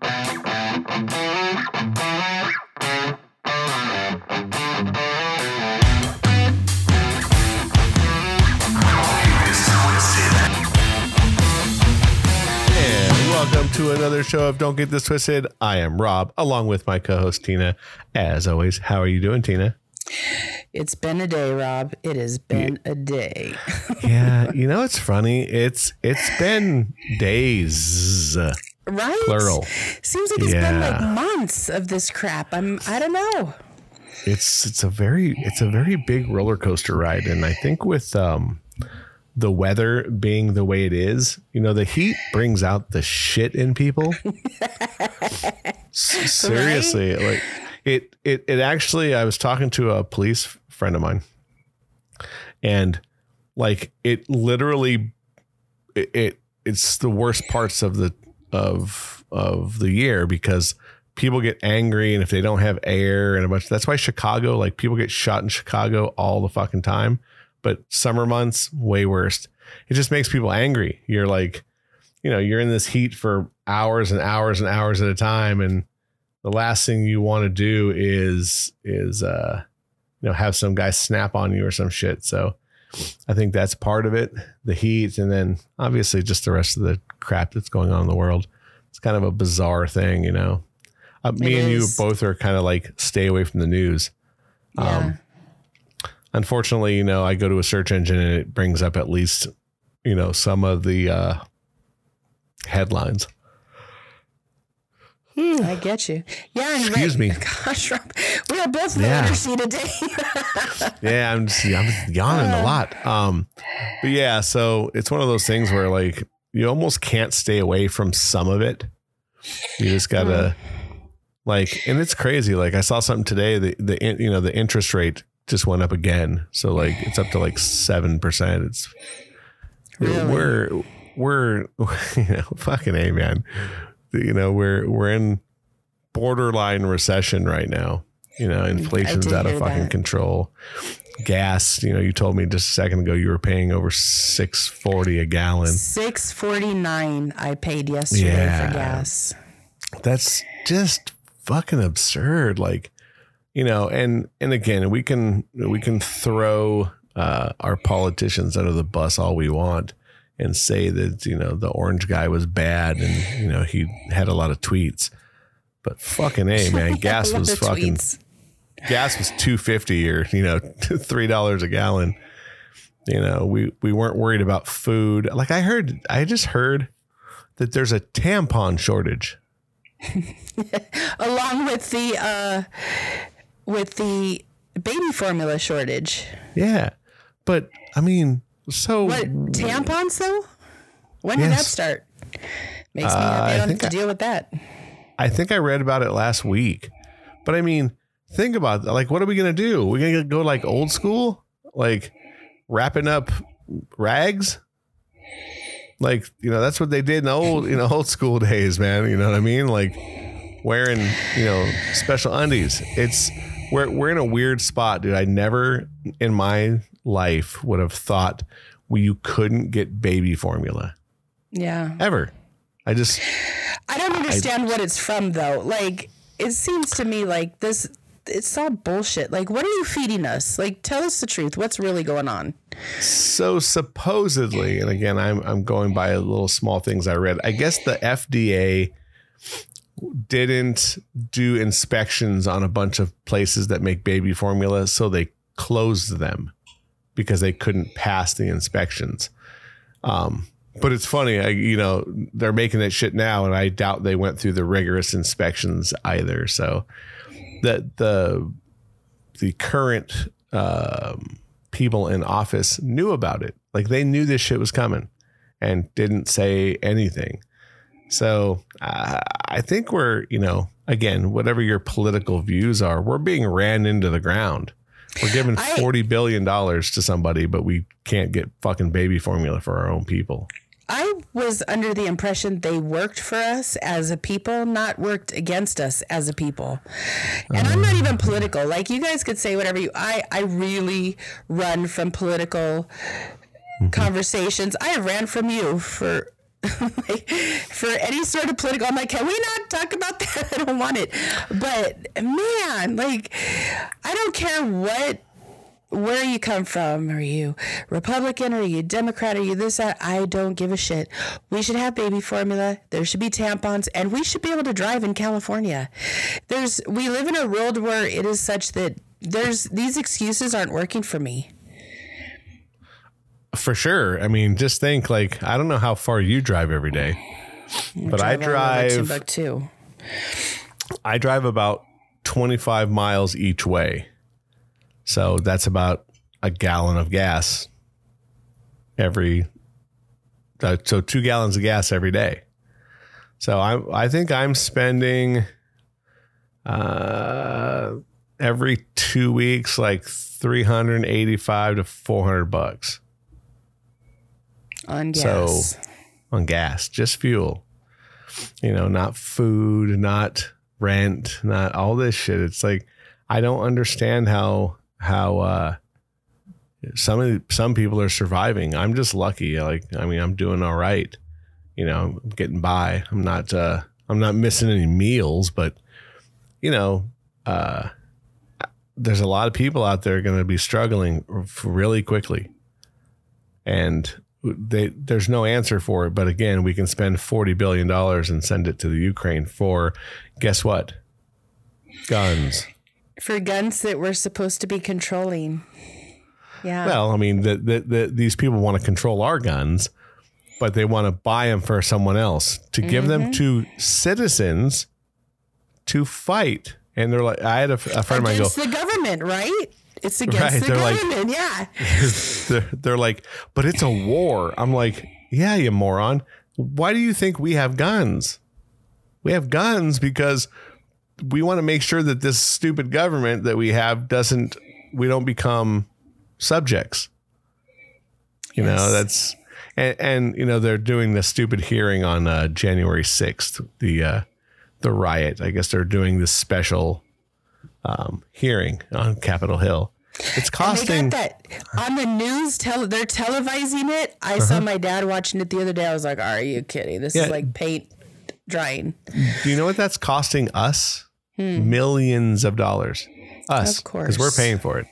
And welcome to another show of Don't Get This Twisted. I am Rob, along with my co-host Tina. As always, how are you doing, Tina? It's been a day, Rob. It has been a day. Yeah, you know it's funny. It's it's been days. Right? Plural. Seems like it's been like months of this crap. I'm I don't know. It's it's a very it's a very big roller coaster ride, and I think with um the weather being the way it is, you know, the heat brings out the shit in people. Seriously, like it it it actually. I was talking to a police friend of mine, and like it literally it, it it's the worst parts of the of of the year because people get angry and if they don't have air and a bunch that's why Chicago like people get shot in Chicago all the fucking time but summer months way worse. It just makes people angry. You're like you know you're in this heat for hours and hours and hours at a time. And the last thing you want to do is is uh you know have some guy snap on you or some shit. So I think that's part of it, the heat, and then obviously just the rest of the crap that's going on in the world. It's kind of a bizarre thing, you know. Uh, me It and you both are kind of like stay away from the news. Yeah. Um, Unfortunately, you know, I go to a search engine and it brings up at least, you know, some of the uh, headlines. Hmm, I get you. Yeah, and Excuse me. Gosh, Rob, we are both Yeah. energy today. yeah, I'm just I'm yawning a uh. lot. Um, but yeah, so it's one of those things where like you almost can't stay away from some of it. You just gotta hmm. like, and it's crazy. Like I saw something today. The the you know the interest rate just went up again. So like it's up to like seven percent. It's Really? we're we're you know fucking a man. You know we're we're in borderline recession right now. You know inflation's out of fucking that. control. Gas, you know, you told me just a second ago you were paying over six forty a gallon. Six forty nine I paid yesterday Yeah. for gas. that's just fucking absurd like you know and and again we can we can throw uh our politicians under the bus all we want and say that you know the orange guy was bad and you know he had a lot of tweets but fucking a man gas was fucking tweets. gas was 250 or you know three dollars a gallon you know we we weren't worried about food like i heard i just heard that there's a tampon shortage along with the uh with the baby formula shortage. Yeah. But I mean, so What tampons though? When did that start? Makes me Uh, happy I I don't have to I- deal with that. I think I read about it last week. But I mean, think about that. Like, what are we gonna do? We're gonna go like old school, like wrapping up rags. Like, you know, that's what they did in the old, you know, old school days, man. You know what I mean? Like wearing, you know, special undies. It's we're we're in a weird spot, dude. I never in my life would have thought we you couldn't get baby formula Yeah. ever. I just I don't understand what it's from though. Like it seems to me like this it's all bullshit. Like what are you feeding us? Like tell us the truth. What's really going on? So supposedly, and again, I'm I'm going by little small things I read. I guess the FDA didn't do inspections on a bunch of places that make baby formula, so they closed them because they couldn't pass the inspections. Um, but it's funny, I, you know, they're making that shit now, and I doubt they went through the rigorous inspections either. So the the the current um, people in office knew about it. Like they knew this shit was coming and didn't say anything. So uh, I think we're, you know, again, whatever your political views are, we're being ran into the ground. We're giving I- forty billion dollars to somebody, but we can't get fucking baby formula for our own people. I was under the impression they worked for us as a people, not worked against us as a people. And I'm not even political. Like you guys could say whatever you I I really run from political mm-hmm. conversations. I ran from you for like, for any sort of political. I'm like, can we not talk about that? I don't want it. But man, like, I don't care what where you come from. Are you Republican? Are you Democrat? Are you this, that? I don't give a shit. We should have baby formula. There should be tampons, and we should be able to drive in California. There's we live in a world where it is such that there's these excuses aren't working for me. For sure. I mean, just think like I don't know how far you drive every day, but I drive. too. I drive about 25 miles each way. So that's about a gallon of gas every uh, so 2 gallons of gas every day. So I I think I'm spending uh every 2 weeks like 385 to 400 bucks. On gas. So on gas, just fuel. You know, not food, not rent, not all this shit. It's like I don't understand how how uh some of some people are surviving. I'm just lucky. Like I mean, I'm doing all right. You know, I'm getting by. I'm not uh I'm not missing any meals, but you know, uh there's a lot of people out there going to be struggling really quickly. And they, there's no answer for it. But again, we can spend $40 billion and send it to the Ukraine for, guess what? Guns. For guns that we're supposed to be controlling. Yeah. Well, I mean, the, the, the, these people want to control our guns, but they want to buy them for someone else to give mm-hmm. them to citizens to fight. And they're like, I had a, a friend Against of mine go, it's the government, right? It's against right, the government, like, yeah. They're, they're like, but it's a war. I'm like, yeah, you moron. Why do you think we have guns? We have guns because we want to make sure that this stupid government that we have doesn't, we don't become subjects. You yes. know, that's, and, and, you know, they're doing the stupid hearing on uh, January 6th, the, uh, the riot. I guess they're doing this special um, hearing on Capitol Hill. It's costing that on the news. Tele, they're televising it. I uh-huh. saw my dad watching it the other day. I was like, "Are you kidding? This yeah. is like paint drying." Do you know what that's costing us? Hmm. Millions of dollars. Us, of course, because we're paying for it.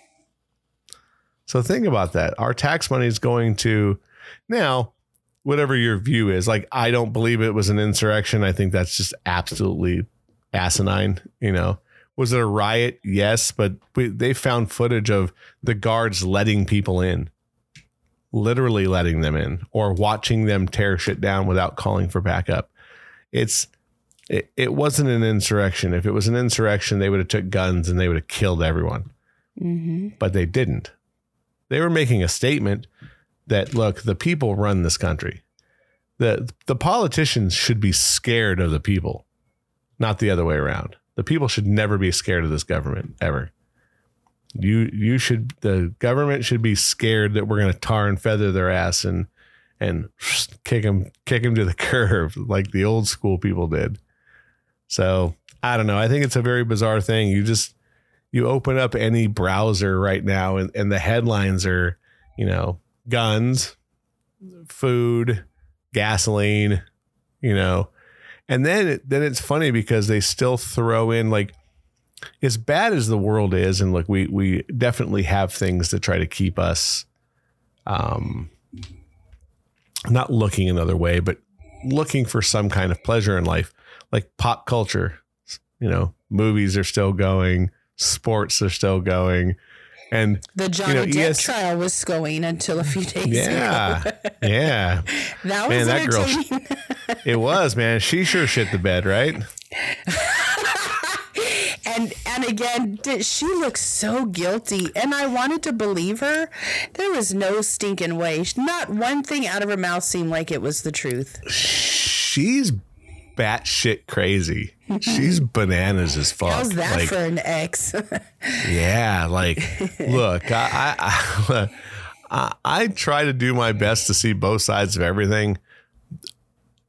So think about that. Our tax money is going to now. Whatever your view is, like I don't believe it was an insurrection. I think that's just absolutely asinine. You know, was it a riot? Yes, but we, they found footage of the guards letting people in, literally letting them in, or watching them tear shit down without calling for backup. It's it, it wasn't an insurrection. If it was an insurrection, they would have took guns and they would have killed everyone. Mm-hmm. But they didn't. They were making a statement that look, the people run this country. The the politicians should be scared of the people, not the other way around. The people should never be scared of this government ever. You you should the government should be scared that we're going to tar and feather their ass and and kick them kick them to the curb like the old school people did. So I don't know. I think it's a very bizarre thing. You just you open up any browser right now and, and the headlines are, you know, guns, food, gasoline, you know, and then then it's funny because they still throw in like as bad as the world is, and look, we we definitely have things to try to keep us um not looking another way, but looking for some kind of pleasure in life, like pop culture. You know, movies are still going, sports are still going. And the Johnny you know, Depp ES- trial was going until a few days yeah, ago. yeah, that was man, that girl. it was man. She sure shit the bed, right? and and again, she looks so guilty, and I wanted to believe her. There was no stinking way. Not one thing out of her mouth seemed like it was the truth. She's batshit crazy. She's bananas as fuck. How's that like, for an ex? yeah, like, look, I, I, I, I try to do my best to see both sides of everything.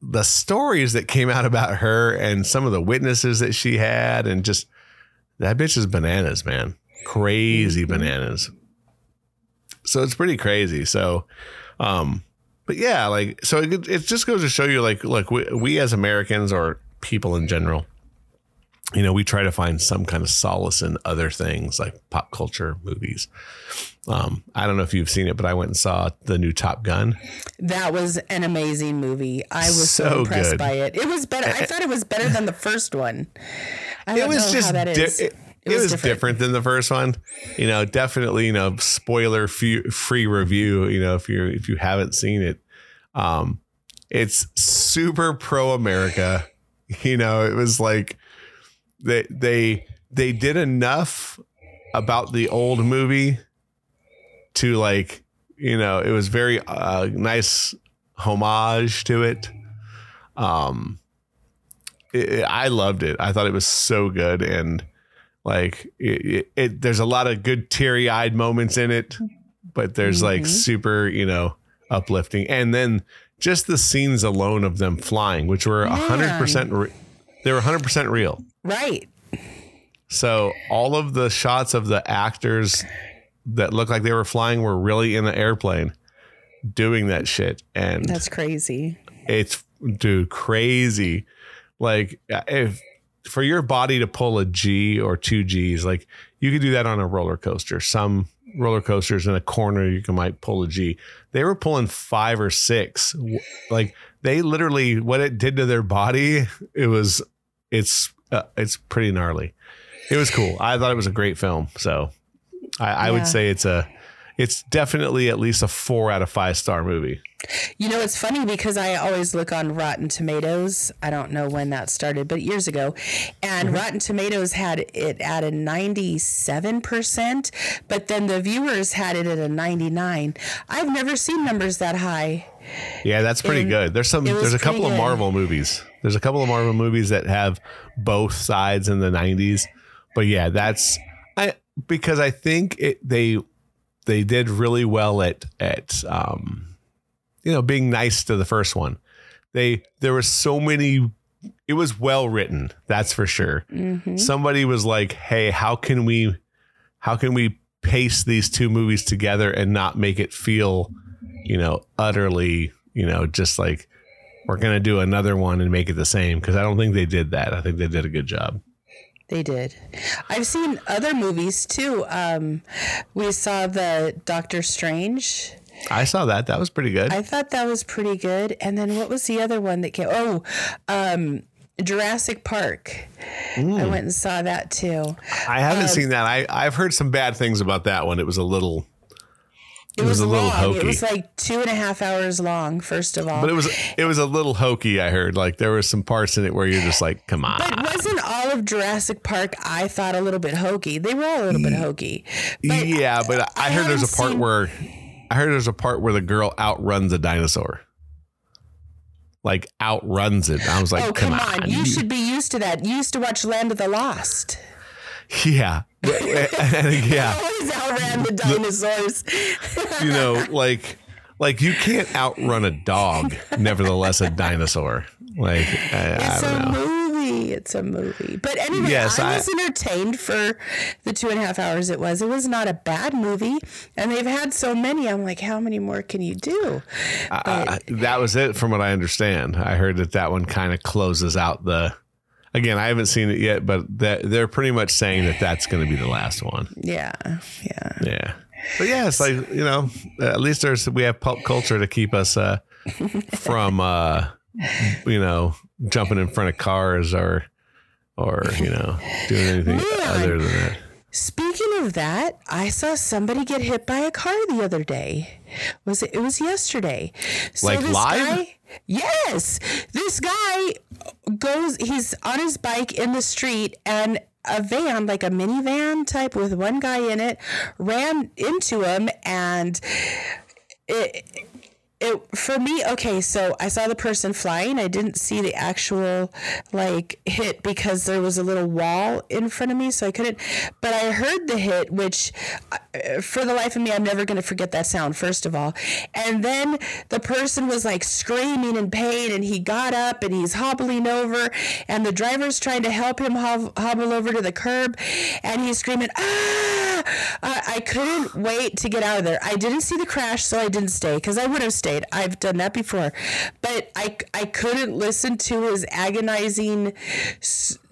The stories that came out about her and some of the witnesses that she had, and just that bitch is bananas, man. Crazy mm-hmm. bananas. So it's pretty crazy. So, um, but yeah, like so it, it just goes to show you like look we, we as Americans or people in general, you know, we try to find some kind of solace in other things like pop culture movies. Um, I don't know if you've seen it, but I went and saw the new Top Gun. That was an amazing movie. I was so, So impressed good. by it. It was better. I thought it was better than the first one. I it was just how that di- is. It, it was, different. than the first one. You know, definitely, you know, spoiler free, free review, you know, if you if you haven't seen it. Um it's super pro America. You know, it was like they they they did enough about the old movie to like, you know, it was very uh nice homage to it. Um it- I loved it. I thought it was so good, and like it, it, it there's a lot of good teary eyed moments in it, but there's like Mhm. super, you know, uplifting, and then just the scenes alone of them flying, which were a hundred percent, re- they were hundred percent real. Right. So all of the shots of the actors that looked like they were flying were really in the airplane doing that shit, and That's crazy. it's dude crazy like if for your body to pull a g or two g's like you could do that on a roller coaster. Some roller coasters in a corner you can might pull a g. They were pulling five or six. Like they literally what it did to their body it was it's uh, it's pretty gnarly. It was cool. I thought it was a great film so i, I Yeah. would say it's a it's definitely at least a four out of five star movie You know, it's funny because I always look on Rotten Tomatoes. I don't know when that started, but years ago. And Mm-hmm. Rotten Tomatoes had it at a 97%, but then the viewers had it at a 99. I've never seen numbers that high. Yeah, that's pretty And good. There's some there's a couple of. Marvel movies. There's a couple of Marvel movies that have both sides in the 90s. But yeah, that's I because I think it they they did really well at at um you know being nice to the first one. They there were so many it was well written, that's for sure. hmm Somebody was like, "Hey, how can we how can we pace these two movies together and not make it feel, you know, utterly, you know, just like we're going to do another one and make it the same because I don't think they did that. I think they did a good job. They did. I've seen other movies too. Um, we saw the Doctor Strange. I saw that. That was pretty good. I thought that was pretty good. And then what was the other one that came? Oh, um, Jurassic Park. I went and saw that too. I haven't um, seen that. I I've heard some bad things about that one. It was a little It, It was was, a little hokey. It was like two and a half hours long. First of all, but it was it was a little hokey, I heard. Like there were some parts in it where you're just like, "Come on." But wasn't all of Jurassic Park? I thought a little bit hokey. They were all a little bit hokey. But yeah, but I, I heard there's a part seen- where I heard there's a part where the girl outruns a dinosaur. Like outruns it. I was like, oh come, come, on, you should be used to that. You used to watch Land of the Lost. Yeah. yeah. Always outran the dinosaurs. You know, like like you can't outrun a dog, nevertheless a dinosaur. Like I, I don't a know. movie. It's a movie. But anyway, Yes, I, I- was entertained for the two and a half hours it was. It was not a bad movie. And they've had so many. I'm like, how many more can you do? I- that was it from what I understand. I heard that that one kind of closes out the Again, I haven't seen it yet, but that they're pretty much saying that that's going to be the last one. Yeah. Yeah. Yeah. But yeah, it's like, you know, at least there's we have pulp culture to keep us uh from uh you know, jumping in front of cars or or, you know, doing anything Man. other than that. Speaking of that, I saw somebody get hit by a car the other day. Was it? It was yesterday. So Like this live? Guy, yes, this guy goes. He's on his bike in the street, and a van, like a minivan type with one guy in it, ran into him, and it. It, for me, okay, so I saw the person flying. I didn't see the actual like hit because there was a little wall in front of me, so I couldn't. But I heard the hit, which uh, for the life of me, I'm never going to forget that sound, first of all. And then the person was like screaming in pain, and he got up and he's hobbling over, and the driver's trying to help him hob- hobble over to the curb, and he's screaming, ah! I I couldn't wait to get out of there. I didn't see the crash, so I didn't stay because I would have stayed. I've done that before. But I, I couldn't listen to his agonizing,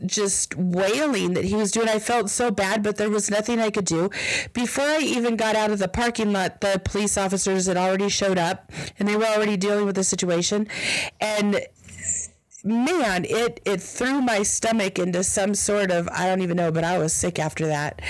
just wailing that he was doing. I felt so bad, but there was nothing I could do. Before I even got out of the parking lot, the police officers had already showed up and they were already dealing with the situation. And man, it it threw my stomach into some sort of I don't even know, but I was sick after that.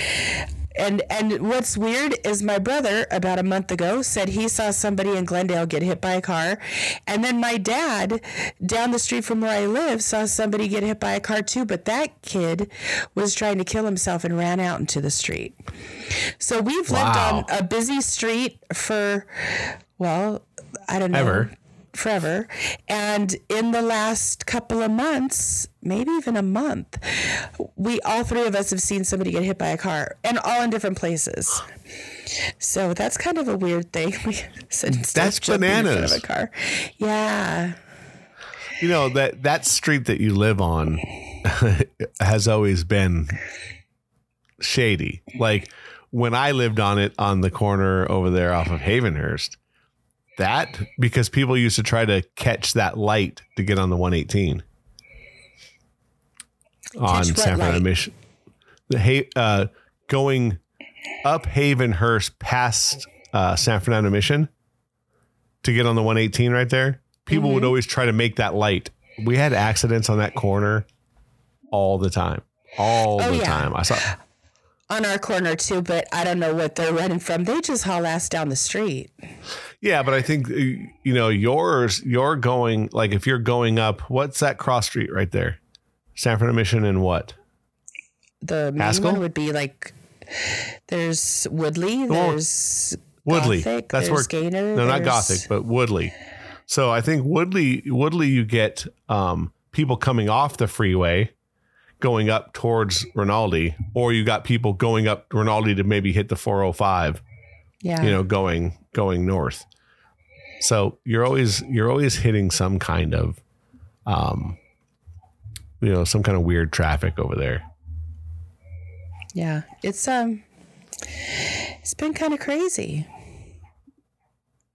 And and what's weird is my brother about a month ago said he saw somebody in Glendale get hit by a car, and then my dad down the street from where I live saw somebody get hit by a car too. But that kid was trying to kill himself and ran out into the street. So we've lived on a busy street for well, I don't know Ever. Forever. And in the last couple of months, maybe even a month, we all three of us have seen somebody get hit by a car, and all in different places. So that's kind of a weird thing. We said instead of That's jumping in front bananas. of a car. Yeah. You know that that street that you live on has always been shady. Like when I lived on it on the corner over there off of Havenhurst, that because people used to try to catch that light to get on the 118 on San Fernando? Mission. The ha- uh, going up Havenhurst past uh, San Fernando Mission to get on the 118 right there. People Mm-hmm. would always try to make that light. We had accidents on that corner all the time. All Oh, the yeah. time. I saw On our corner too, but I don't know what they're running from. They just haul ass down the street. Yeah, but I think uh, you know yours. You're going like if you're going up. What's that cross street right there? San Fernando Mission and what? The main Haskell? one would be like there's Woodley, one- there's Woodley. Gothic, That's where. Gaynor, no, not Gothic, but Woodley. So I think Woodley. Woodley, you get um, people coming off the freeway, going up towards Rinaldi, or you got people going up Rinaldi to maybe hit the 405. Yeah. you know going going north so you're always you're always hitting some kind of um you know some kind of weird traffic over there Yeah, it's um, it's been kind of crazy.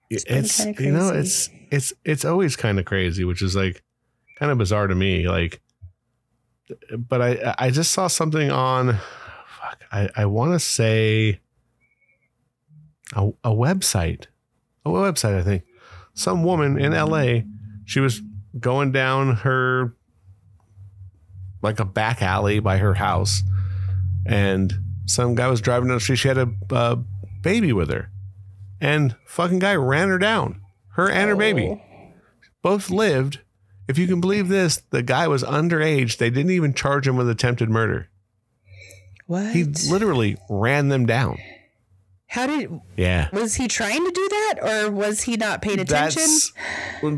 it's, been kinda you know it's it's it's always kind of crazy which is like kind of bizarre to me like but i i just saw something on fuck i i want to say a, a website a website i think. Some woman in la she was going down her like a back alley by her house and some guy was driving down the street. She had a, a baby with her and fucking guy ran her down her and her baby. Oh. Both lived. If you can believe this the guy was underage. They didn't even charge him with attempted murder. What? he literally ran them down How did yeah was he trying to do that, or was he not paying attention?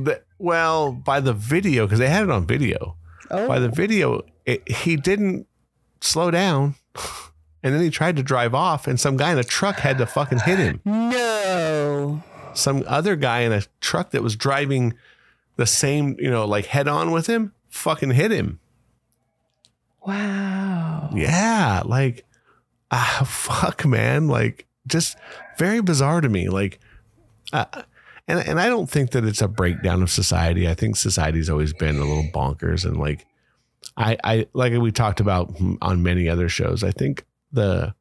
that's well, by the video because they had it on video oh, by the video it, he didn't slow down and then he tried to drive off and some guy in a truck had to fucking hit him no. some other guy in a truck that was driving the same you know like head on with him fucking hit him Wow. yeah like ah fuck man like just very bizarre to me like uh, and and I don't think that it's a breakdown of society. I think society's always been a little bonkers and like I I like we talked about on many other shows I think the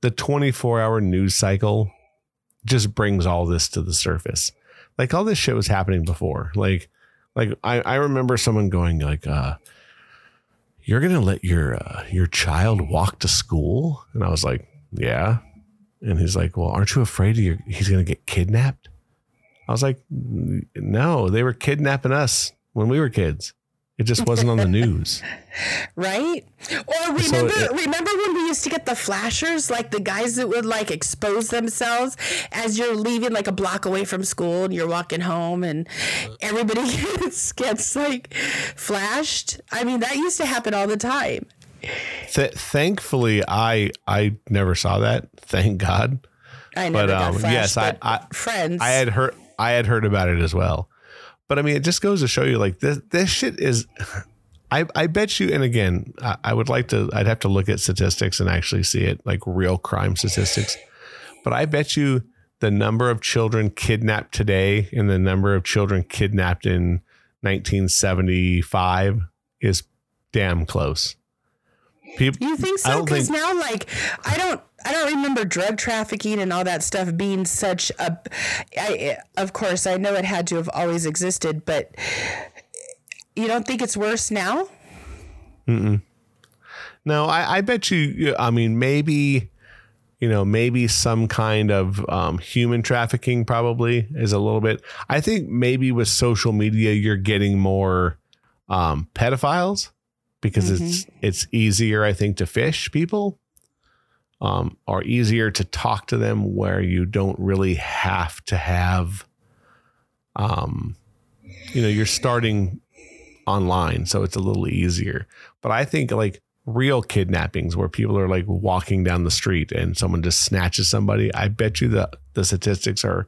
the 24 hour news cycle just brings all this to the surface. Like all this shit was happening before. Like like I, I remember someone going like uh you're gonna let your uh, your child walk to school? And i was like yeah and he's like well aren't you afraid your, he's gonna get kidnapped i was like no they were kidnapping us when we were kids it just wasn't on the news Right? Or So remember it- remember when we used to get the flashers, like the guys that would like expose themselves as you're leaving like a block away from school and you're walking home and everybody gets, gets like flashed. I mean, that used to happen all the time. Th- thankfully i i never saw that thank god I never But, got um, flashed. yes, I- I- friends. I had heard I had heard about it as well. But I mean, it just goes to show you like this this shit is I, I bet you, and again, I, I would like to, I'd have to look at statistics and actually see it like real crime statistics. But I bet you the number of children kidnapped today and the number of children kidnapped in 1975 is damn close. People, you think so? Because now, like, I don't, I don't remember drug trafficking and all that stuff being such a. I, of course, I know it had to have always existed, but you don't think it's worse now? Mm-mm. No, I, I bet you. I mean, maybe you know, maybe some kind of um, human trafficking probably is a little bit. I think maybe with social media, you're getting more um, pedophiles because mm-hmm. it's it's easier, I think, to fish people, um, or easier to talk to them where you don't really have to have, um, you know, you're starting online, so it's a little easier. But I think like real kidnappings where people are like walking down the street and someone just snatches somebody, I bet you the the statistics are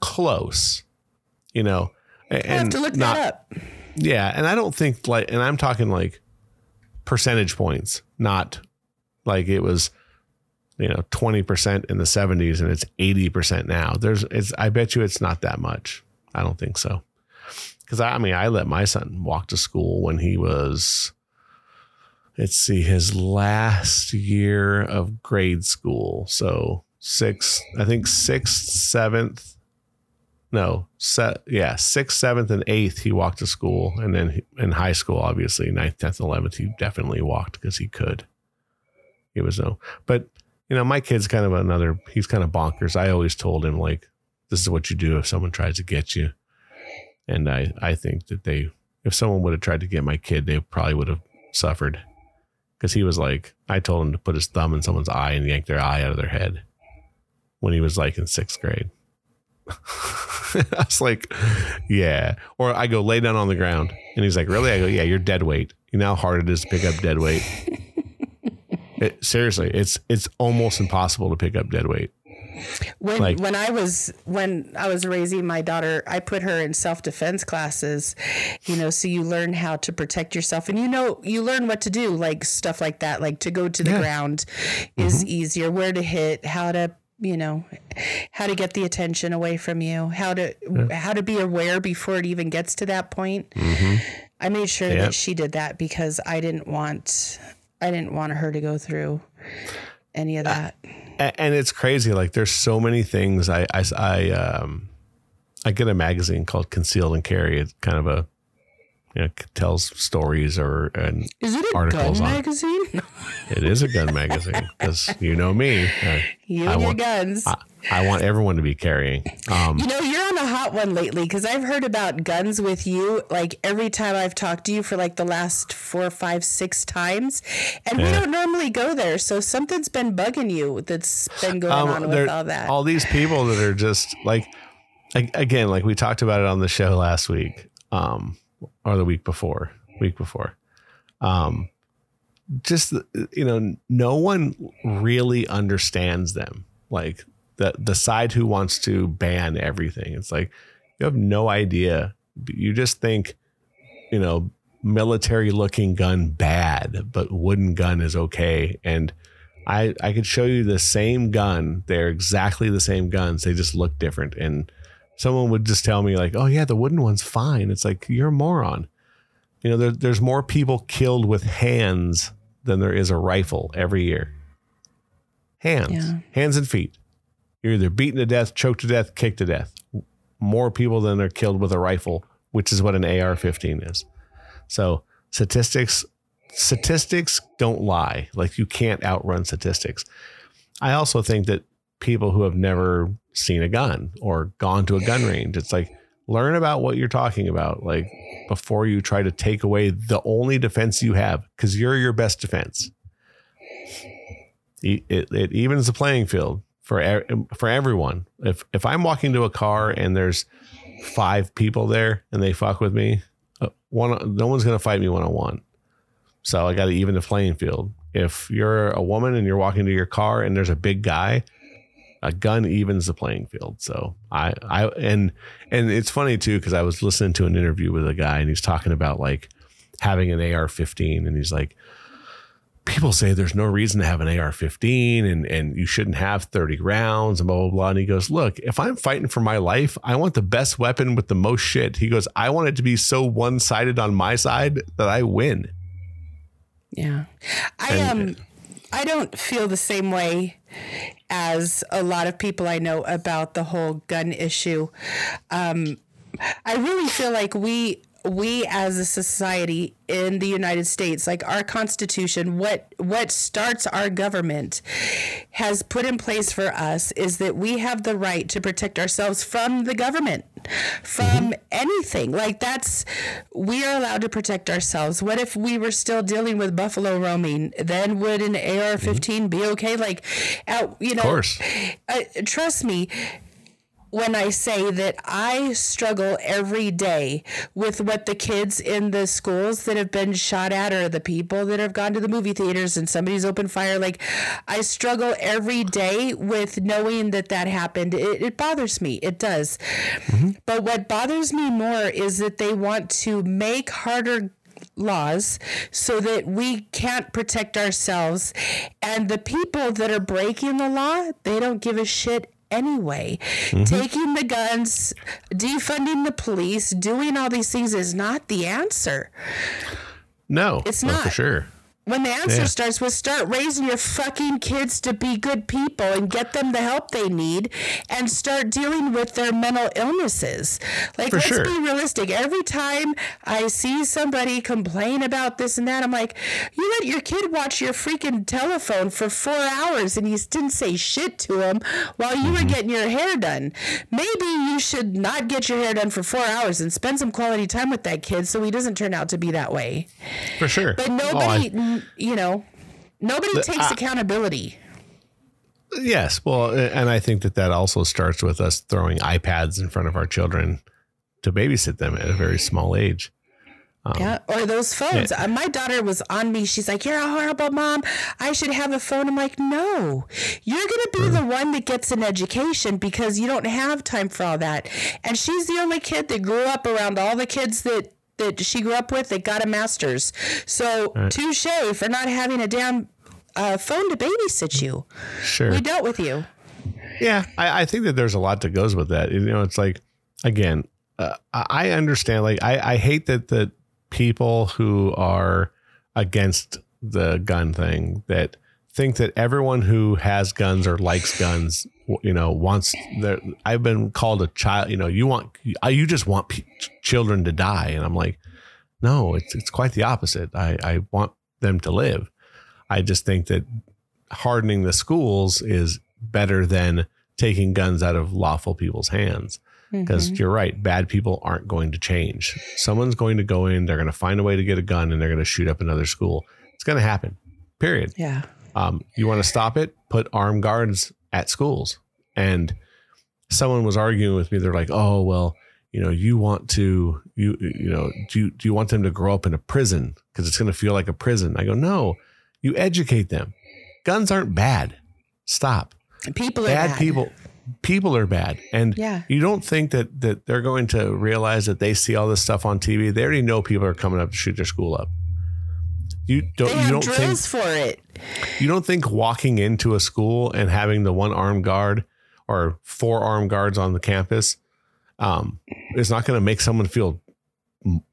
close. You know, and I have to look not, that up. Yeah, and I don't think like, and I'm talking like percentage points, not like it was, you know, twenty percent in the '70s and it's eighty percent now. There's, it's. I bet you it's not that much. I don't think so. Because I, I mean, I let my son walk to school when he was let's see, his last year of grade school. So sixth, I think sixth, seventh, no, set, yeah, sixth, seventh, and eighth, he walked to school. And then in high school, obviously, ninth, 10th, 11th, he definitely walked because he could. He was no, but you know, my kid's kind of another, he's kind of bonkers. I always told him, like, this is what you do if someone tries to get you. And I, I think that they, if someone would have tried to get my kid, they probably would have suffered because he was like, I told him to put his thumb in someone's eye and yank their eye out of their head when he was like in sixth grade. I was like, yeah. Or I go lay down on the ground and he's like, really? I go, yeah, you're dead weight. You know how hard it is to pick up dead weight. it, seriously, it's it's almost impossible to pick up dead weight. When like, when I was when I was raising my daughter, I put her in self defense classes, you know, so you learn how to protect yourself and you know you learn what to do, like stuff like that, like to go to the yeah. ground is mm-hmm. easier, where to hit, how to you know how to get the attention away from you how to yeah. how to be aware before it even gets to that point mm-hmm. i made sure that she did that because i didn't want i didn't want her to go through any of that uh, and it's crazy. Like there's so many things. I I I um I get a magazine called Concealed and Carry. It's kind of a you know, tells stories or and is it a articles gun on. magazine? it is a gun magazine because you know me. you I want, your guns. I, I, want everyone to be carrying. Um, you know, you're on a hot one lately because I've heard about guns with you. Like every time I've talked to you for like the last four, five, six times, and yeah. we don't normally go there. So something's been bugging you that's been going um, on with all that. All these people that are just like, again, like we talked about it on the show last week. Um, or the week before, week before. Um, just you know, no one really understands them. Like the the side who wants to ban everything. It's like you have no idea. You just think, you know, military looking gun bad, but wooden gun is okay. And I I could show you the same gun. They're exactly the same guns. They just look different. And someone would just tell me like, "Oh yeah, the wooden one's fine." It's like you're a moron. You know, there, there's more people killed with hands than there is a rifle every year. Hands, yeah. hands and feet. You're either beaten to death, choked to death, kicked to death. More people than are killed with a rifle, which is what an AR-15 is. So statistics, statistics don't lie. Like you can't outrun statistics. I also think that people who have never seen a gun or gone to a gun range. It's like learn about what you're talking about, like before you try to take away the only defense you have, because you're your best defense. It, it, it evens the playing field for for everyone. If if I'm walking to a car and there's five people there and they fuck with me, uh, one no one's gonna fight me one on one. So I got to even the playing field. If you're a woman and you're walking to your car and there's a big guy, a gun evens the playing field. So I, I, and, and it's funny too, cause I was listening to an interview with a guy and he's talking about like having an AR 15 and he's like, people say there's no reason to have an AR-15 and and you shouldn't have 30 rounds and blah blah blah. And he goes, look, if I'm fighting for my life, I want the best weapon with the most shit. He goes, I want it to be so one sided on my side that I win. Yeah, I um, I don't feel the same way as a lot of people I know about the whole gun issue. Um, I really feel like we we as a society in the United States, like our constitution, what what starts our government has put in place for us is that we have the right to protect ourselves from the government, from mm-hmm. anything. Like that's we are allowed to protect ourselves. What if we were still dealing with buffalo roaming? Then would an AR-15 mm-hmm. be okay? Like, uh, you know, of course. Uh, trust me when I say that I struggle every day with what the kids in the schools that have been shot at or the people that have gone to the movie theaters and somebody's opened fire. Like, I struggle every day with knowing that that happened. It, it bothers me. It does. Mm-hmm. But what bothers me more is that they want to make harder laws so that we can't protect ourselves. And the people that are breaking the law, they don't give a shit anyway. Mm-hmm. Taking the guns, defunding the police, doing all these things is not the answer. No, it's not for sure when the answer yeah. starts with start raising your fucking kids to be good people and get them the help they need and start dealing with their mental illnesses. Like, For let's sure. be realistic. Every time I see somebody complain about this and that, I'm like, you let your kid watch your freaking telephone for four hours and you didn't say shit to him while you mm-hmm. were getting your hair done. Maybe you should not get your hair done for four hours and spend some quality time with that kid so he doesn't turn out to be that way. For sure. But nobody. Oh, I- you know, nobody the, takes uh, accountability. Yes, well, and I think that that also starts with us throwing iPads in front of our children to babysit them at a very small age. Um, yeah, or those phones. Yeah. Uh, my daughter was on me. She's like, "You're a horrible mom. I should have a phone." I'm like, "No, you're going to be mm. the one that gets an education because you don't have time for all that." And she's the only kid that grew up around all the kids that that she grew up with that got a master's. So right. touche for not having a damn uh, phone to babysit you. Sure, we dealt with you. Yeah, I, I, think that there's a lot that goes with that. You know, it's like again, uh, I understand. Like, I, I hate that the people who are against the gun thing that think that everyone who has guns or likes guns, you know, wants their. I've been called a child. You know, you want you just want p- children to die, and I'm like, no, it's it's quite the opposite. I I want them to live. I just think that hardening the schools is better than taking guns out of lawful people's hands. Because mm-hmm. you're right, bad people aren't going to change. Someone's going to go in, they're going to find a way to get a gun, and they're going to shoot up another school. It's going to happen. Period. Yeah. Um, you want to stop it? Put armed guards at schools. And someone was arguing with me. They're like, "Oh, well, you know, you want to, you, you know, do you, do you want them to grow up in a prison because it's going to feel like a prison?" I go, "No, you educate them. Guns aren't bad. Stop. People are bad, bad. people." people are bad and yeah. you don't think that that they're going to realize that they see all this stuff on TV they already know people are coming up to shoot their school up you don't. They have you don't drills think, for it. You don't think walking into a school and having the one armed guard or four armed guards on the campus um, is not going to make someone feel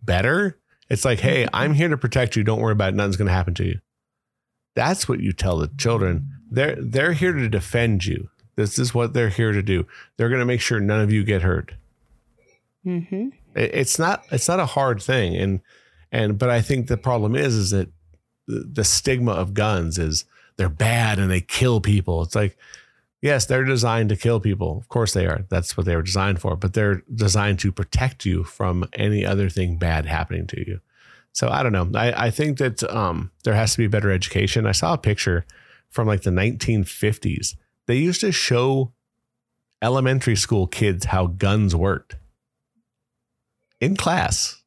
better? It's like, hey, I'm here to protect you. Don't worry about it. Nothing's going to happen to you. That's what you tell the children. They're they're here to defend you. This is what they're here to do. They're going to make sure none of you get hurt. Mm-hmm. It, it's not it's not a hard thing, and and but I think the problem is is that the stigma of guns is they're bad and they kill people. It's like, yes, they're designed to kill people. Of course they are. That's what they were designed for, but they're designed to protect you from any other thing bad happening to you. So I don't know. I, I think that um, there has to be better education. I saw a picture from like the 1950s. They used to show elementary school kids how guns worked in class.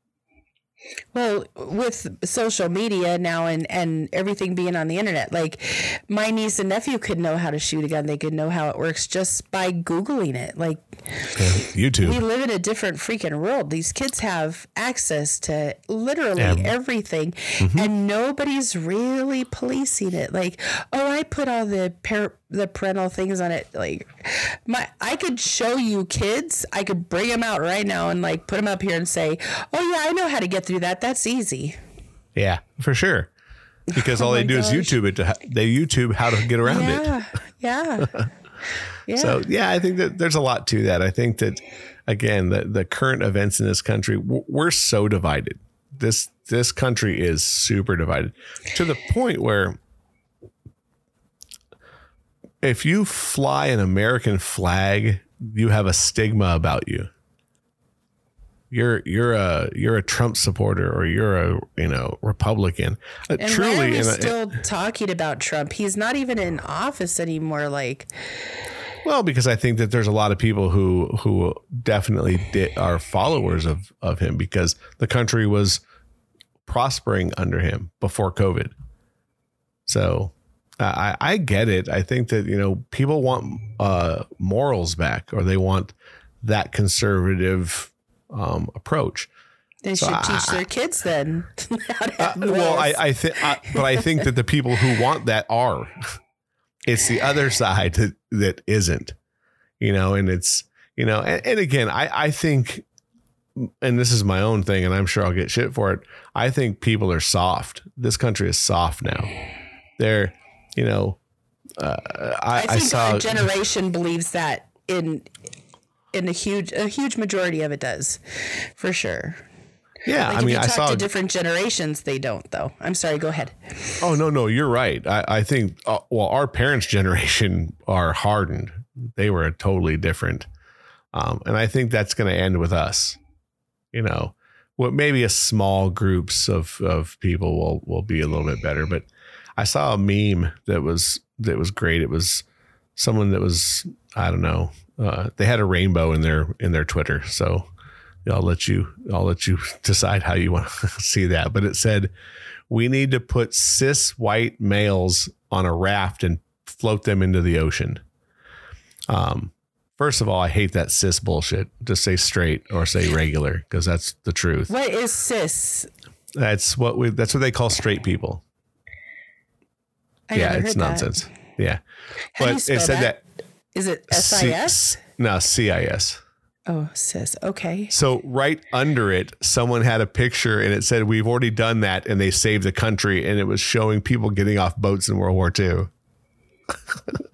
Well, with social media now and, and everything being on the internet, like my niece and nephew could know how to shoot a gun. They could know how it works just by Googling it. Like YouTube. we live in a different freaking world. These kids have access to literally everything, mm-hmm. and nobody's really policing it. Like, oh, I put all the par- the parental things on it. Like, my I could show you kids. I could bring them out right now and like put them up here and say, oh yeah, I know how to get through that. That's easy. Yeah, for sure. Because oh all Oh they do gosh. is YouTube it. To, they YouTube how to get around it. Yeah, yeah, yeah. So yeah, I think that there's a lot to that. I think that again, the the current events in this country, we're so divided. This this country is super divided to the point where if you fly an American flag, you have a stigma about you. You're you're a you're a Trump supporter or you're a you know Republican. Uh, and why are we and, uh, still talking about Trump? He's not even in office anymore. Like, Well, because I think that there's a lot of people who who definitely did, are followers of of him because the country was prospering under him before COVID. So I I get it. I think that you know people want uh, morals back or they want that conservative um, approach. they should teach their kids then. have Well, I. I think, but I think that the people who want that are. It's the other side that, that isn't, you know, and it's, you know, and, and again, I, I think, and this is my own thing, and I'm sure I'll get shit for it. I think people are soft. This country is soft now. They're, you know, uh, I, I I, think saw. our generation believes that in in a huge a huge majority of it does, for sure. yeah, Like I mean, I talk saw. to different generations, they don't though. I'm sorry. Go ahead. Oh no, no, you're right. I, I think uh, well, our parents' generation are hardened. They were a totally different, um, and I think that's going to end with us. You know, what maybe a small groups of of people will will be a little bit better. But I saw a meme that was that was great. It was someone that was I don't know. Uh, they had a rainbow in their in their Twitter, so I'll let you I'll let you decide how you want to see that. But it said, "We need to put cis white males on a raft and float them into the ocean." Um, first of all, I hate that cis bullshit. Just say straight or say regular because that's the truth. What is cis? That's what we. That's what they call straight people. I yeah, it's heard that. nonsense. Yeah, How but it said that? that. Is it oh, SIS? no, CIS. Oh, cis. Okay. So right under it, someone had a picture and it said, "We've already done that," and they saved the country, and it was showing people getting off boats in World War II.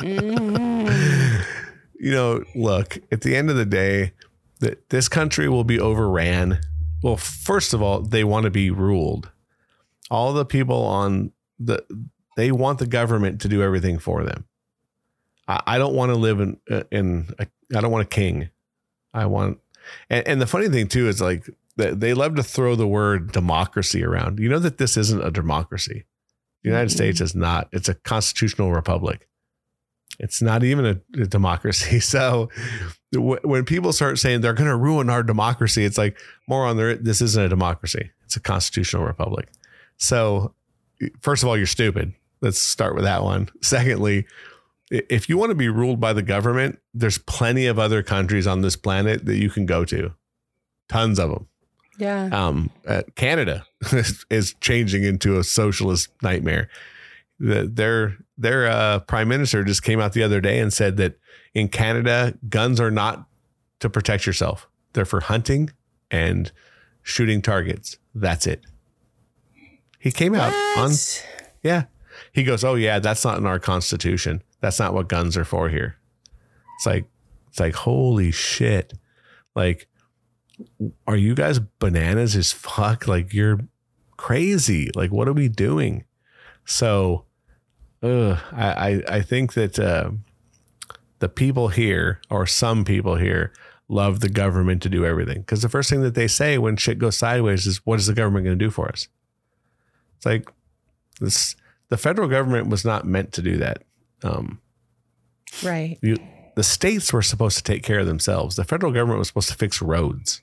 Mm. you know, look at the end of the day, that this country will be overran. Well, first of all, they want to be ruled. All the people on the they want the government to do everything for them. I, I don't want to live in in a, I don't want a king. I want, and, and the funny thing too is like they, they love to throw the word democracy around. You know that this isn't a democracy. The United Mhm. States is not. It's a constitutional republic. It's not even a, a democracy. So w- when people start saying they're going to ruin our democracy, it's like more on there. This isn't a democracy. It's a constitutional republic. So first of all, you're stupid. Let's start with that one. Secondly, if you want to be ruled by the government, there's plenty of other countries on this planet that you can go to. Tons of them. Yeah. Um, uh, Canada is changing into a socialist nightmare. The, their their uh, prime minister just came out the other day and said that in Canada, guns are not to protect yourself; they're for hunting and shooting targets. That's it. He came out on yeah. He goes, "Oh yeah, that's not in our constitution. That's not what guns are for here." It's like it's like holy shit. Like are you guys bananas as fuck? Like you're crazy. Like what are we doing? So uh, I, I think that uh, the people here or some people here love the government to do everything because the first thing that they say when shit goes sideways is what is the government going to do for us? It's like this the federal government was not meant to do that. Um, Right. you, the states were supposed to take care of themselves. The federal government was supposed to fix roads.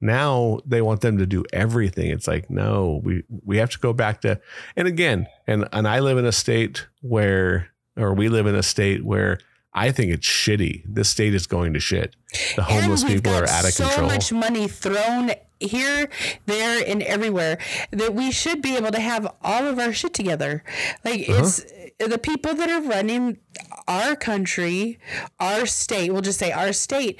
Now they want them to do everything. It's like, no, we we have to go back to and again, and and I live in a state where or we live in a state where I think it's shitty. This state is going to shit. The homeless people are out of so control. much money thrown here, there, and everywhere that we should be able to have all of our shit together. Like Uh-huh. it's the people that are running our country, our state. We'll just say our state.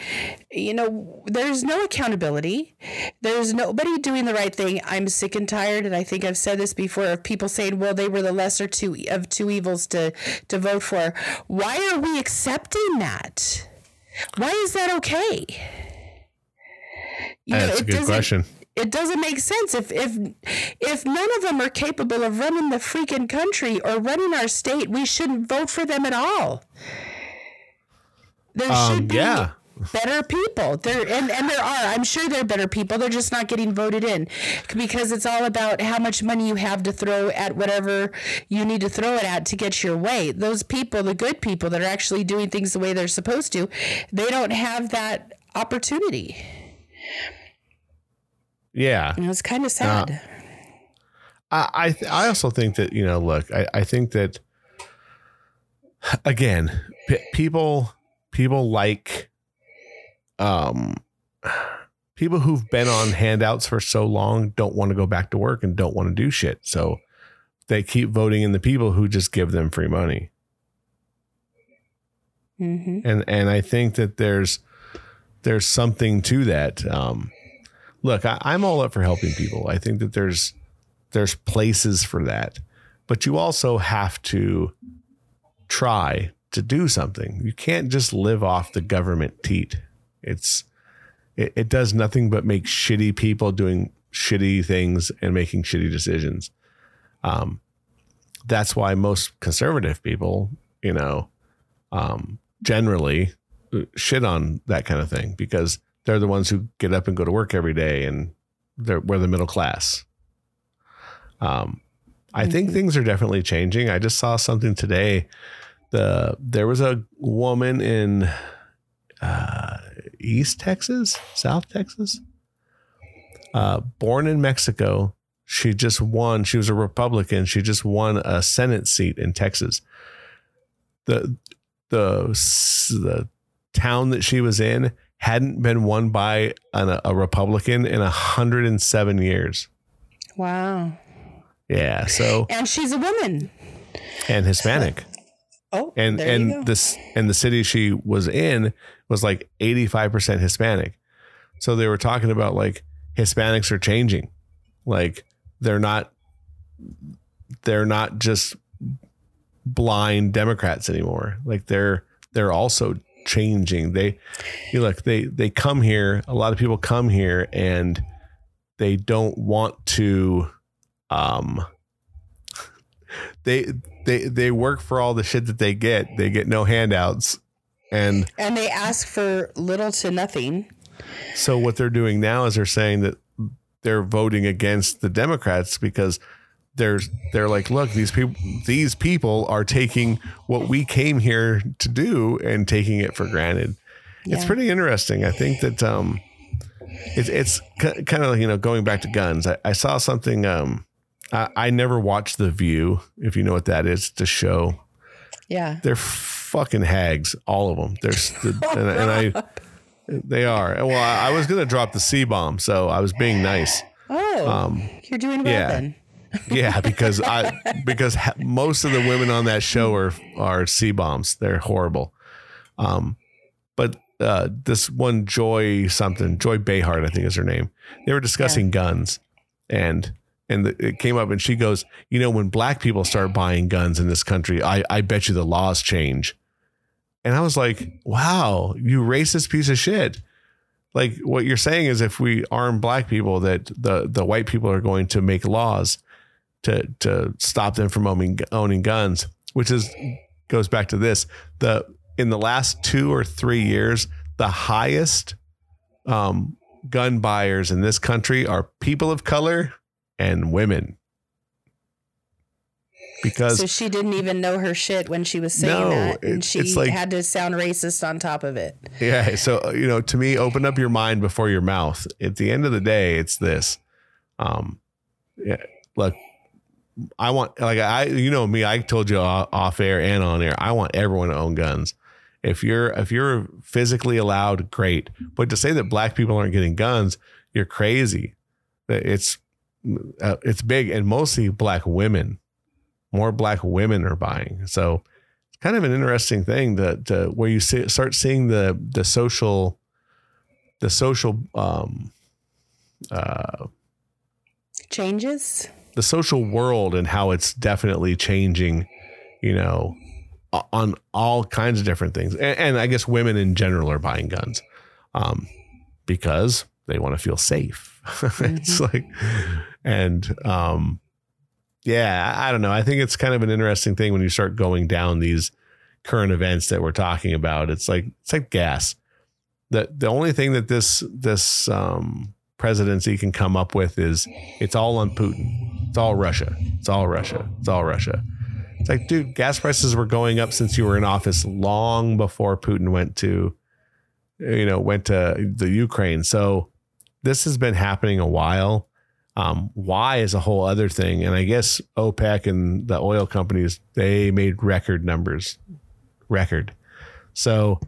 You know, there's no accountability. There's nobody doing the right thing. I'm sick and tired, and I think I've said this before of people saying, "Well, they were the lesser two of two evils to to vote for." Why are we accepting that? Why is that okay? You That's a it good doesn't- question. It doesn't make sense if if if none of them are capable of running the freaking country or running our state, we shouldn't vote for them at all. There Um, should be yeah. better people. There and, and there are. I'm sure there are better people. They're just not getting voted in because it's all about how much money you have to throw at whatever you need to throw it at to get your way. Those people, the good people that are actually doing things the way they're supposed to, they don't have that opportunity. Yeah. And it's kind of sad. I I, th- I also think that you know, look, I, I think that again, p- people people like um people who've been on handouts for so long don't want to go back to work and don't want to do shit. So they keep voting in the people who just give them free money. hmm and and I think that there's there's something to that. Um, look, I, I'm all up for helping people. I think that there's there's places for that, but you also have to try to do something. You can't just live off the government teat. It's it, it does nothing but make shitty people doing shitty things and making shitty decisions. Um, that's why most conservative people, you know, um, generally shit on that kind of thing because they're the ones who get up and go to work every day and they're we're the middle class. Um, I think Mhm. things are definitely changing. I just saw something today. The there was a woman in uh, East Texas, South Texas, uh, born in Mexico. She just won. She was a Republican. She just won a Senate seat in Texas. the the The town that she was in hadn't been won by an, a Republican in a hundred and seven years. Wow. Yeah. So And she's a woman. and Hispanic. Oh, and there you go. and this and the city she was in was like 85% hispanic so they were talking about like hispanics are changing like they're not they're not just blind democrats anymore like they're they're also changing they you look they they come here a lot of people come here and they don't want to um they they they work for all the shit that they get. They get no handouts. And and they ask for little to nothing. so what they're doing now is they're saying that they're voting against the Democrats because they're they're like, look, these people these people are taking what we came here to do and taking it for granted. It's pretty interesting. I think that um it's it's k- kind of like, you know going back to guns. I, I saw something um I, I never watched The View, if you know what that is, the show. Yeah. they're fucking hags, all of them. There's the, and, and I, they are. Well, I, I was gonna drop the C bomb, so I was being nice. Oh, Um, you're doing well yeah. then. Yeah, because I because most of the women on that show are are C bombs. They're horrible. Um, but uh, this one Joy something Joy Behart, I think is her name. They were discussing guns, and and the, it came up, and she goes, you know, when black people start buying guns in this country, I I bet you the laws change. And I was like, wow, you racist piece of shit. Like what you're saying is if we arm black people that the the white people are going to make laws to to stop them from owning owning guns, which is goes back to this. The in the last 2 or 3 years, the highest um gun buyers in this country are people of color and women. because So she didn't even know her shit when she was saying No, that, and it- she like- had to sound racist on top of it. Yeah. So, you know, to me, open up your mind before your mouth. At the end of the day, it's this. Um, yeah, look, I want, like, I, you know, me, I told you off air and on air, I want everyone to own guns. If you're, if you're physically allowed, great. But to say that black people aren't getting guns, you're crazy. That it's, uh, it's big and mostly black women. More black women are buying. So, it's kind of an interesting thing that to where you see, start seeing the the social the social um uh Changes. The social world and how it's definitely changing you know on all kinds of different things. And, and i guess women in general are buying guns um because they want to feel safe. It's like and um yeah I, I don't know. I think it's kind of an interesting thing when you start going down these current events that we're talking about. It's like it's like gas. The the only thing that this this um presidency can come up with is it's all on putin it's all russia. It's all russia. It's all russia. It's like dude gas prices were going up since you were in office long before putin went to you know went to the ukraine. So this has been happening a while. Um, why is a whole other thing. And i guess opec and the oil companies they made record numbers. Record. So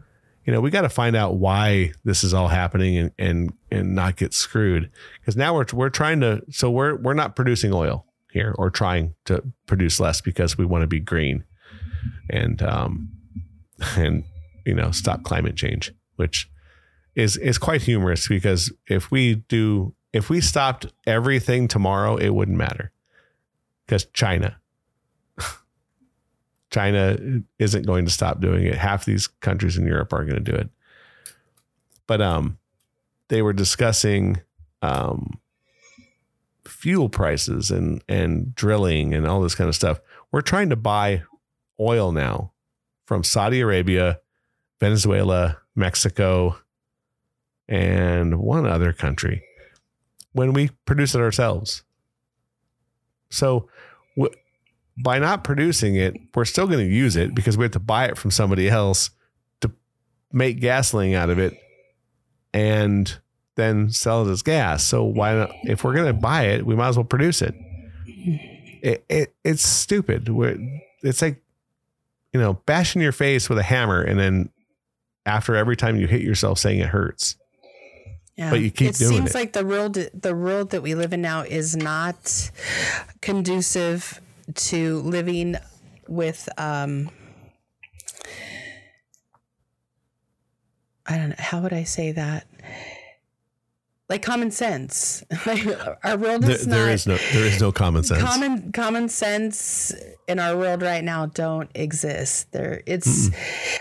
you know we got to find out why this is all happening and and and not get screwed. Because now we're we're trying to so we're we're not producing oil here or trying to produce less because we want to be green. And um and you know stop climate change which is is quite humorous because if we do if we stopped everything tomorrow it wouldn't matter. Because china china isn't going to stop doing it. Half these countries in europe are going to do it. But um they were discussing um fuel prices and and drilling and all this kind of stuff. We're trying to buy oil now from saudi arabia venezuela mexico and one other country when we produce it ourselves. So, by not producing it, we're still going to use it because we have to buy it from somebody else to make gasoline out of it and then sell it as gas. So, why not? If we're going to buy it, we might as well produce it. it, it it's stupid. We're, it's like, you know, bashing your face with a hammer and then after every time you hit yourself saying it hurts. Yeah. But you keep it doing seems it. like the world the world that we live in now is not conducive to living with um I don't know how would I say that? Like common sense. Like our world There, is not there is no there is no common sense. common common sense in our world right now don't exist. There it's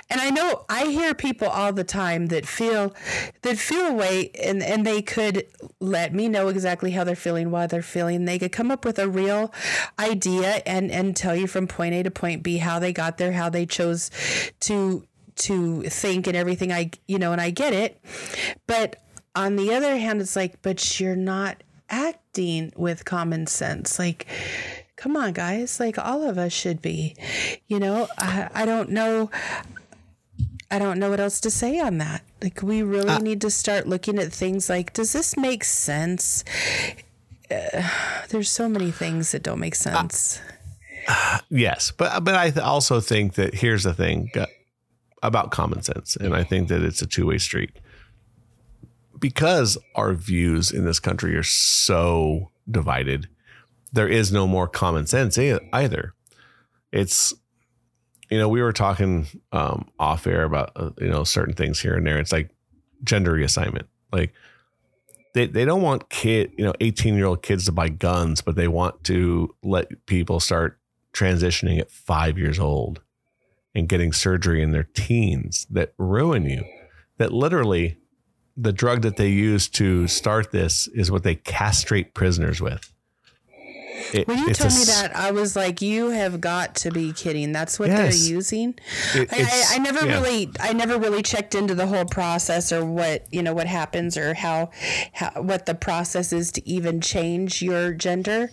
and i know i hear people all the time that feel that feel a way and and they could let me know exactly how they're feeling why they're feeling. They could come up with a real idea and and tell you from point a to point b how they got there how they chose to to think and everything. I you know and i get it. But on the other hand it's like but you're not acting with common sense. Like come on guys. Like all of us should be you know? I, I don't know i don't know what else to say on that. Like we really need to start looking at things like does this make sense? Uh, there's so many things that don't make sense. Yes, but but I th- also think that here's the thing uh, about common sense, and I think that it's a two way street because our views in this country are so divided. There is no more common sense either. It's you know we were talking um, off air about uh, you know certain things here and there. It's like gender reassignment, like. They, they don't want kid you know 18 year old kids to buy guns but they want to let people start transitioning at five years old and getting surgery in their teens that ruin you. That literally, the drug that they use to start this is what they castrate prisoners with. It- when you it's a told me that i was like you have got to be kidding that's what Yes. they're using it- I, I, I never yeah. really I never really checked into the whole process or what you know what happens or how, how what the process is to even change your gender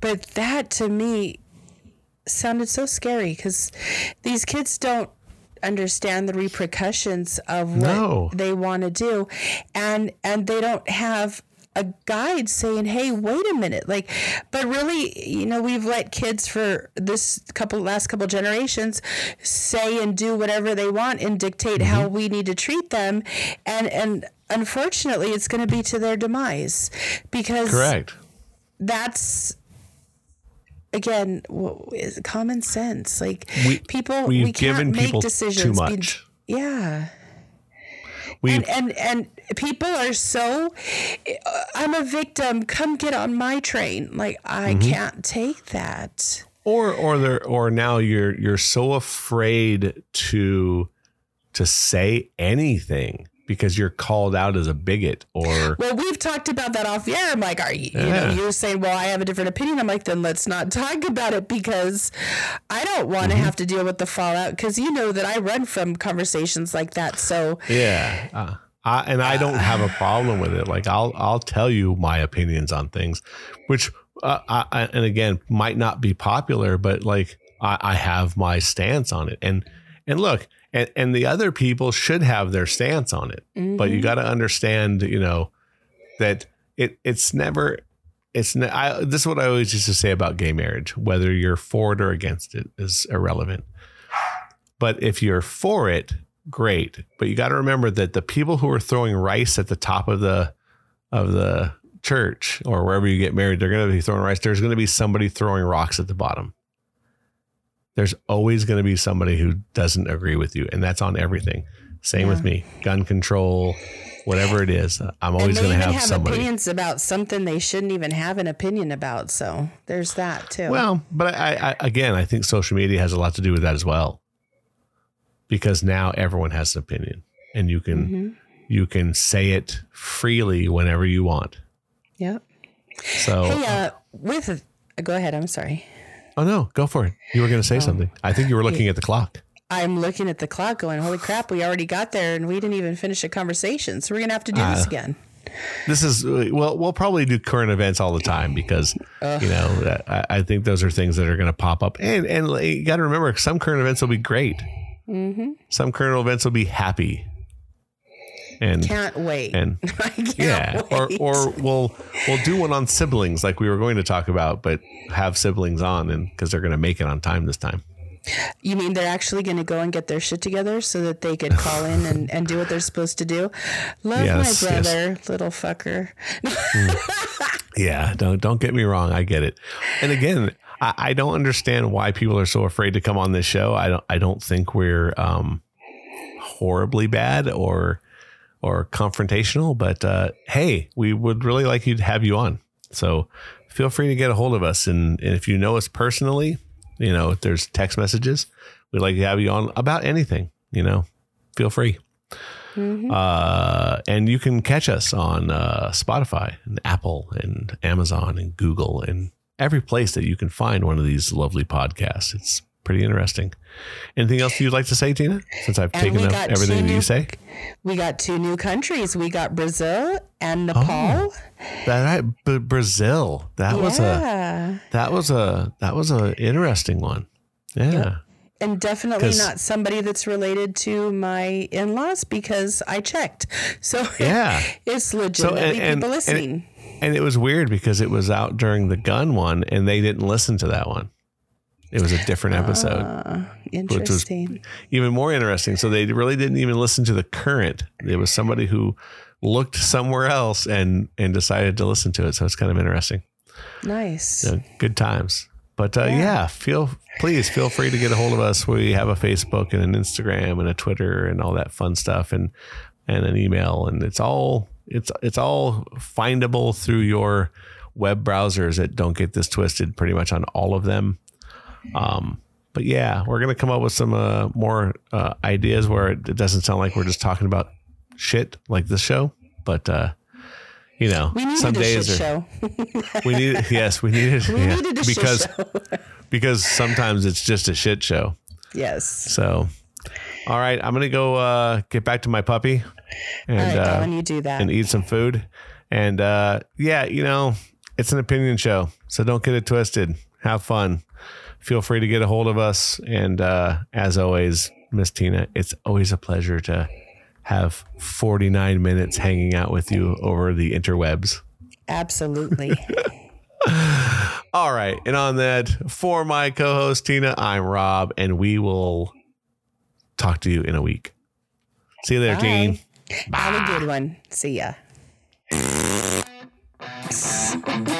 but that to me sounded so scary because these kids don't understand the repercussions of what No. they want to do and and they don't have a guide saying hey wait a minute like but really you know we've let kids for this couple last couple generations say and do whatever they want and dictate how mm-hmm. we need to treat them and and unfortunately it's going to be to their demise because Correct. that's again common sense. Like We- people we've we can't given make people too decisions be- yeah. We and and and people are so uh, i'm a victim come get on my train. Like i Mm-hmm. can't take that. Or or there or now you're you're so afraid to to say anything because you're called out as a bigot or well we've talked about that off air. I'm like are you, you know you're saying well i have a different opinion. I'm like then let's not talk about it because i don't want to Mm-hmm. have to deal with the fallout because you know that i run from conversations like that. So yeah. Uh, I, and I don't have a problem with it. Like I'll I'll tell you my opinions on things which uh, I, I, and again might not be popular but like I, I have my stance on it. And and look and, and the other people should have their stance on it but you mm-hmm. got to understand you know that it it's never it's ne- I, this is what I always used to say about gay marriage whether you're for it or against it is irrelevant. But if you're for it great. But you got to remember that the people who are throwing rice at the top of the of the church or wherever you get married they're going to be throwing rice. There's going to be somebody throwing rocks at the bottom there's always going to be somebody who doesn't agree with you and that's on everything. Same with me gun control whatever it is i'm always going to have, have somebody. opinions about something they shouldn't even have an opinion about so there's that too. Well, but I, I again, I think social media has a lot to do with that as well, because now everyone has an opinion, and you can Mhm. you can say it freely whenever you want. yep. So, hey uh with go ahead i'm sorry oh no, go for it. You were going to say something. I think you were looking at the clock. I'm looking at the clock going, holy crap, we already got there and we didn't even finish a conversation. So we're going to have to do this Ah. again. This is well, we'll probably do current events all the time because you know I, I think those are things that are going to pop up, and and you got to remember some current events will be great. Mm-hmm. Some current events will be happy, and Can't wait. and I can't yeah or wait. or we'll we'll do one on siblings like we were going to talk about but have siblings on and because they're going to make it on time this time you mean they're actually going to go and get their shit together so that they could call in and, and do what they're supposed to do? Love Yes, my yes. brother, little fucker. yeah don't don't get me wrong i get it and again I, I don't understand why people are so afraid to come on this show i don't i don't think we're um horribly bad or or confrontational but uh hey we would really like you to have you on. So feel free to get a hold of us. And, and if you know us personally you know if there's text messages we'd like to have you on about anything you know feel free. Uh, and you can catch us on uh, Spotify and Apple and Amazon and Google and every place that you can find one of these lovely podcasts. It's pretty interesting. Anything else you'd like to say, Tina? Since I've And taken up everything that you say. We got two new countries. We got Brazil and oh, Nepal. Oh, That B- Brazil. That was a that was a that was a interesting one. Yeah. and definitely not somebody that's related to my in-laws because I checked. So Yeah. it's legitimately people listening. And it was weird because it was out during the gun one and they didn't listen to that one. It was a different episode. Uh, was- interesting. even more interesting. So they really didn't even listen to the current. It was somebody who looked somewhere else and and decided to listen to it. So it's kind of interesting. nice. So good times. But uh, yeah. Yeah. feel please feel free to get a hold of us. We have a Facebook and an Instagram and a Twitter and all that fun stuff and and an email and it's all it's it's all findable through your web browsers at Don't Get This Twisted pretty much on all of them. Um, but yeah, we're gonna come up with some uh, more uh, ideas where it, it doesn't sound like we're just talking about shit like this show, but uh, you know, We needed some a shit days are, show. we need yes, we needed We yeah, needed a because shit show. because sometimes it's just a shit show. yes. So, all right, I'm gonna go uh, get back to my puppy and All right, uh, Colin, you do that. and eat some food. And uh, yeah, you know, it's an opinion show, so don't get it twisted. have fun. Feel free to get a hold of us. And uh, as always, Miss Tina, it's always a pleasure to have 49 minutes hanging out with you over the interwebs. Absolutely. All right. And on that, for my co host, Tina, I'm Rob, and we will talk to you in a week. See you there, Bye. Gene. Have a good one. See ya.